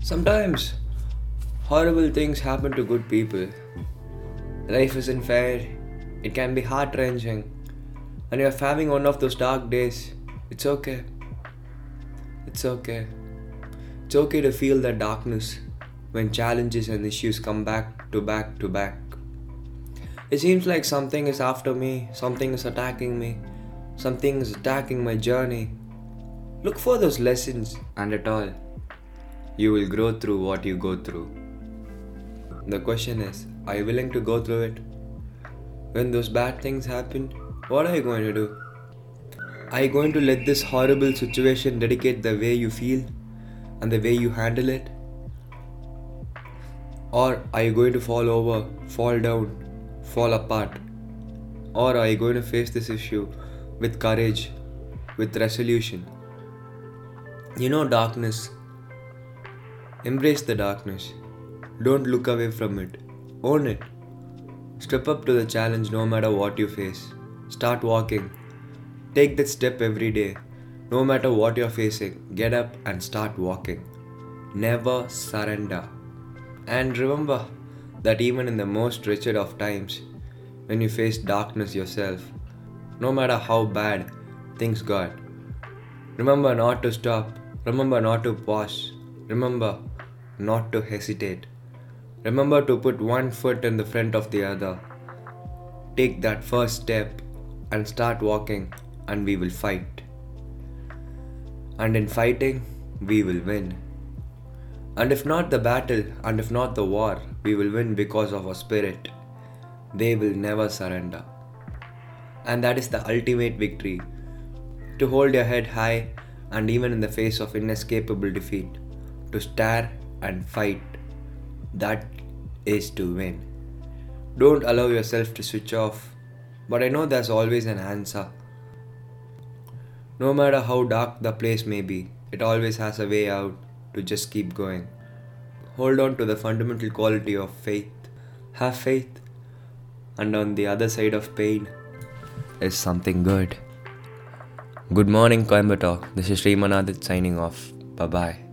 Sometimes horrible things happen to good people. Life isn't fair, it can be heart wrenching, and you're having one of those dark days. It's okay. It's okay. It's okay to feel that darkness when challenges and issues come back to back to back. It seems like something is after me, something is attacking me, something is attacking my journey. Look for those lessons and it all. You will grow through what you go through. The question is are you willing to go through it? When those bad things happen, what are you going to do? Are you going to let this horrible situation dedicate the way you feel and the way you handle it? Or are you going to fall over, fall down, fall apart? Or are you going to face this issue with courage, with resolution? You know, darkness. Embrace the darkness. Don't look away from it. Own it. Step up to the challenge no matter what you face. Start walking. Take that step every day. No matter what you're facing, get up and start walking. Never surrender. And remember that even in the most wretched of times, when you face darkness yourself, no matter how bad things got, remember not to stop, remember not to pause, remember not to hesitate. Remember to put one foot in the front of the other. Take that first step and start walking, and we will fight. And in fighting, we will win. And if not the battle, and if not the war, we will win because of our spirit. They will never surrender. And that is the ultimate victory to hold your head high and even in the face of inescapable defeat, to stare and fight. That is to win. Don't allow yourself to switch off, but I know there's always an answer. No matter how dark the place may be, it always has a way out to just keep going. Hold on to the fundamental quality of faith. Have faith, and on the other side of pain is something good. Good morning, Coimbatore. This is Srimanadit signing off. Bye bye.